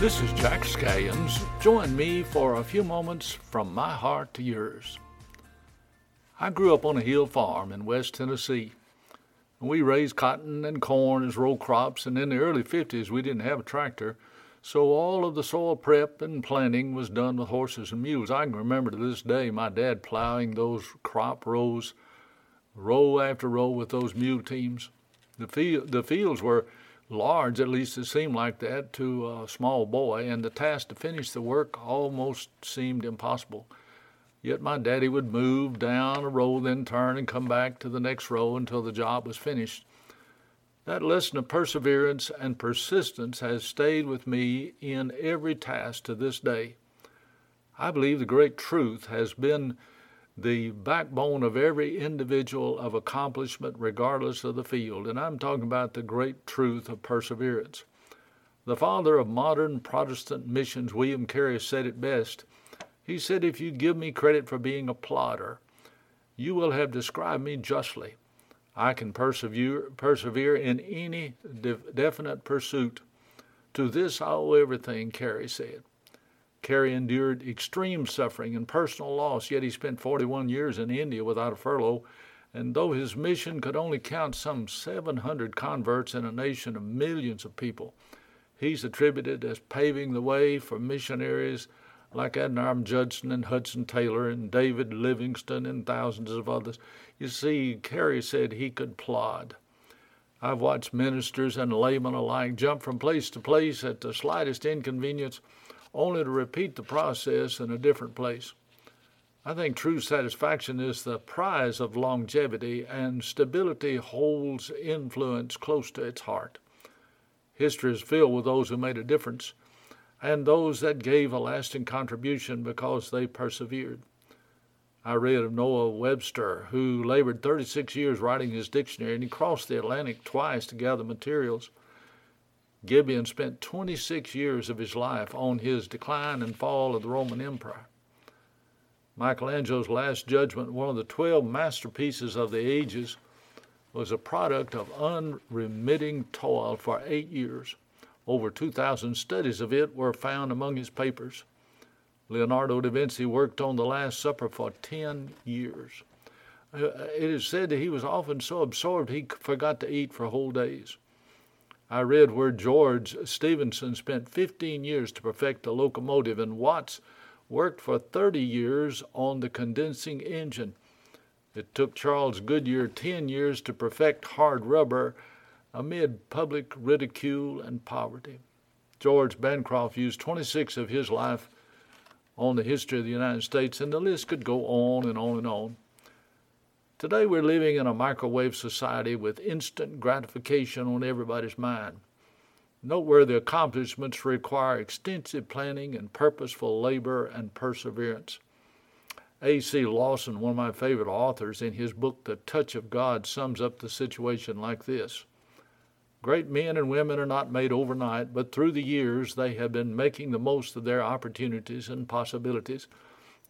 This is Jack Scallions. Join me for a few moments from my heart to yours. I grew up on a hill farm in West Tennessee. We raised cotton and corn as row crops, and in the early 50s we didn't have a tractor, so all of the soil prep and planting was done with horses and mules. I can remember to this day my dad plowing those crop rows, row after row with those mule teams. The, the fields were large, at least it seemed like that to a small boy, and the task to finish the work almost seemed impossible. Yet my daddy would move down a row, then turn and come back to the next row until the job was finished. That lesson of perseverance and persistence has stayed with me in every task to this day. I believe the great truth has been the backbone of every individual of accomplishment, regardless of the field, and I'm talking about the great truth of perseverance. The father of modern Protestant missions, William Carey, said it best. He said, If you give me credit for being a plodder, you will have described me justly. I can persevere, persevere in any de- definite pursuit. To this I owe everything, Carey said. Carey endured extreme suffering and personal loss, yet he spent 41 years in India without a furlough. And though his mission could only count some 700 converts in a nation of millions of people, he's attributed as paving the way for missionaries like Adoniram Judson and Hudson Taylor and David Livingstone and thousands of others. You see, Carey said he could plod. I've watched ministers and laymen alike jump from place to place at the slightest inconvenience, only to repeat the process in a different place. I think true satisfaction is the prize of longevity, and stability holds influence close to its heart. History is filled with those who made a difference and those that gave a lasting contribution because they persevered. I read of Noah Webster, who labored 36 years writing his dictionary, and he crossed the Atlantic twice to gather materials. Gibbon spent 26 years of his life on his decline and fall of the Roman Empire. Michelangelo's Last Judgment, one of the 12 masterpieces of the ages, was a product of unremitting toil for eight years. Over 2,000 studies of it were found among his papers. Leonardo da Vinci worked on The Last Supper for 10 years. Uh, it is said that he was often so absorbed he forgot to eat for whole days. I read where George Stephenson spent 15 years to perfect the locomotive, and Watts worked for 30 years on the condensing engine. It took Charles Goodyear 10 years to perfect hard rubber, amid public ridicule and poverty. George Bancroft used 26 of his life on the history of the United States, and the list could go on and on and on. Today, we're living in a microwave society with instant gratification on everybody's mind. Noteworthy accomplishments require extensive planning and purposeful labor and perseverance. A.C. Lawson, one of my favorite authors, in his book The Touch of God, sums up the situation like this Great men and women are not made overnight, but through the years they have been making the most of their opportunities and possibilities.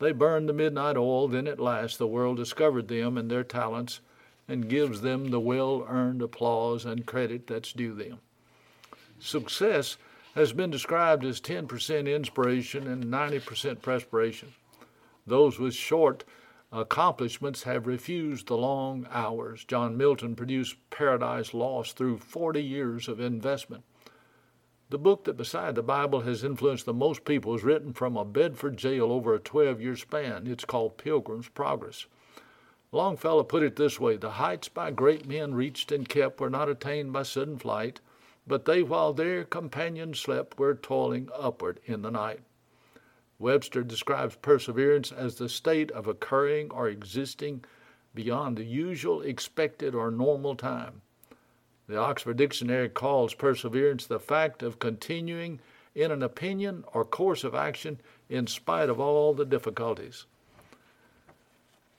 They burned the midnight oil, then at last the world discovered them and their talents and gives them the well earned applause and credit that's due them. Success has been described as 10% inspiration and 90% perspiration. Those with short accomplishments have refused the long hours. John Milton produced Paradise Lost through 40 years of investment. The book that, beside the Bible, has influenced the most people is written from a Bedford jail over a 12 year span. It's called Pilgrim's Progress. Longfellow put it this way The heights by great men reached and kept were not attained by sudden flight, but they, while their companions slept, were toiling upward in the night. Webster describes perseverance as the state of occurring or existing beyond the usual, expected, or normal time. The Oxford Dictionary calls perseverance the fact of continuing in an opinion or course of action in spite of all the difficulties.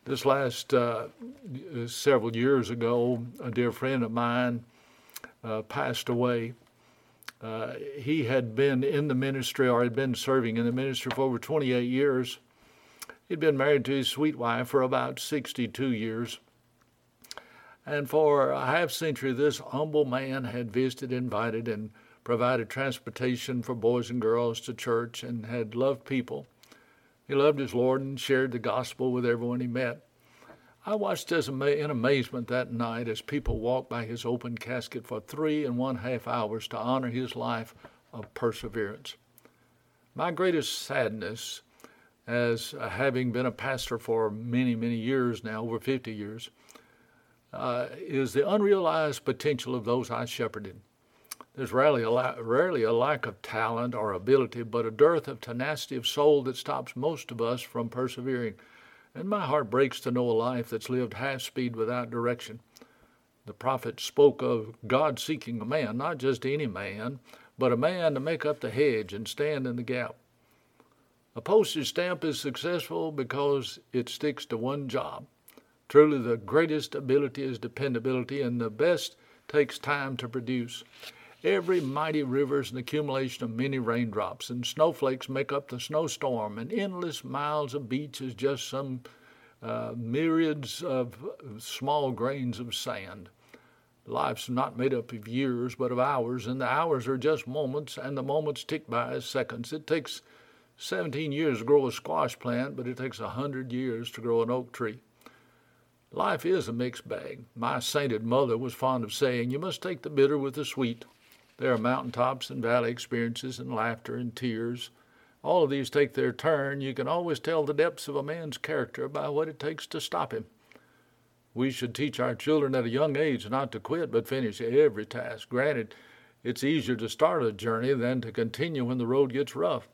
This last uh, several years ago, a dear friend of mine uh, passed away. Uh, he had been in the ministry or had been serving in the ministry for over 28 years. He'd been married to his sweet wife for about 62 years. And for a half century, this humble man had visited, invited, and provided transportation for boys and girls to church, and had loved people. He loved his Lord and shared the gospel with everyone he met. I watched as in amazement that night as people walked by his open casket for three and one half hours to honor his life of perseverance. My greatest sadness, as uh, having been a pastor for many, many years now, over 50 years, uh, is the unrealized potential of those I shepherded. There's rarely a, la- rarely a lack of talent or ability, but a dearth of tenacity of soul that stops most of us from persevering. And my heart breaks to know a life that's lived half speed without direction. The prophet spoke of God seeking a man, not just any man, but a man to make up the hedge and stand in the gap. A postage stamp is successful because it sticks to one job. Truly, the greatest ability is dependability, and the best takes time to produce. Every mighty river is an accumulation of many raindrops, and snowflakes make up the snowstorm, and endless miles of beach is just some uh, myriads of small grains of sand. Life's not made up of years, but of hours, and the hours are just moments, and the moments tick by as seconds. It takes 17 years to grow a squash plant, but it takes a 100 years to grow an oak tree. Life is a mixed bag. My sainted mother was fond of saying, You must take the bitter with the sweet. There are mountaintops and valley experiences and laughter and tears. All of these take their turn. You can always tell the depths of a man's character by what it takes to stop him. We should teach our children at a young age not to quit but finish every task. Granted, it's easier to start a journey than to continue when the road gets rough.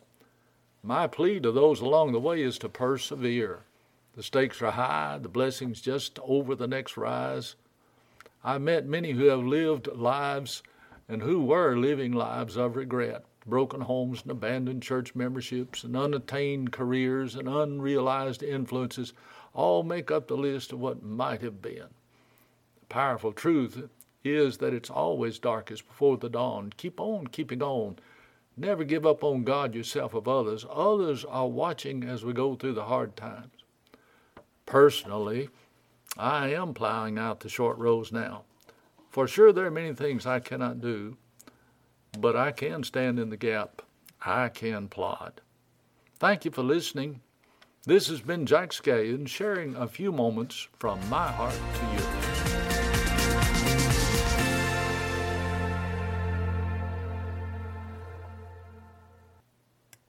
My plea to those along the way is to persevere. The stakes are high, the blessings just over the next rise. I've met many who have lived lives and who were living lives of regret. Broken homes and abandoned church memberships and unattained careers and unrealized influences all make up the list of what might have been. The powerful truth is that it's always darkest before the dawn. Keep on keeping on. Never give up on God yourself of others. Others are watching as we go through the hard times. Personally, I am plowing out the short rows now. For sure, there are many things I cannot do, but I can stand in the gap. I can plod. Thank you for listening. This has been Jack Scallion sharing a few moments from my heart to you.